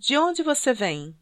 De onde você vem?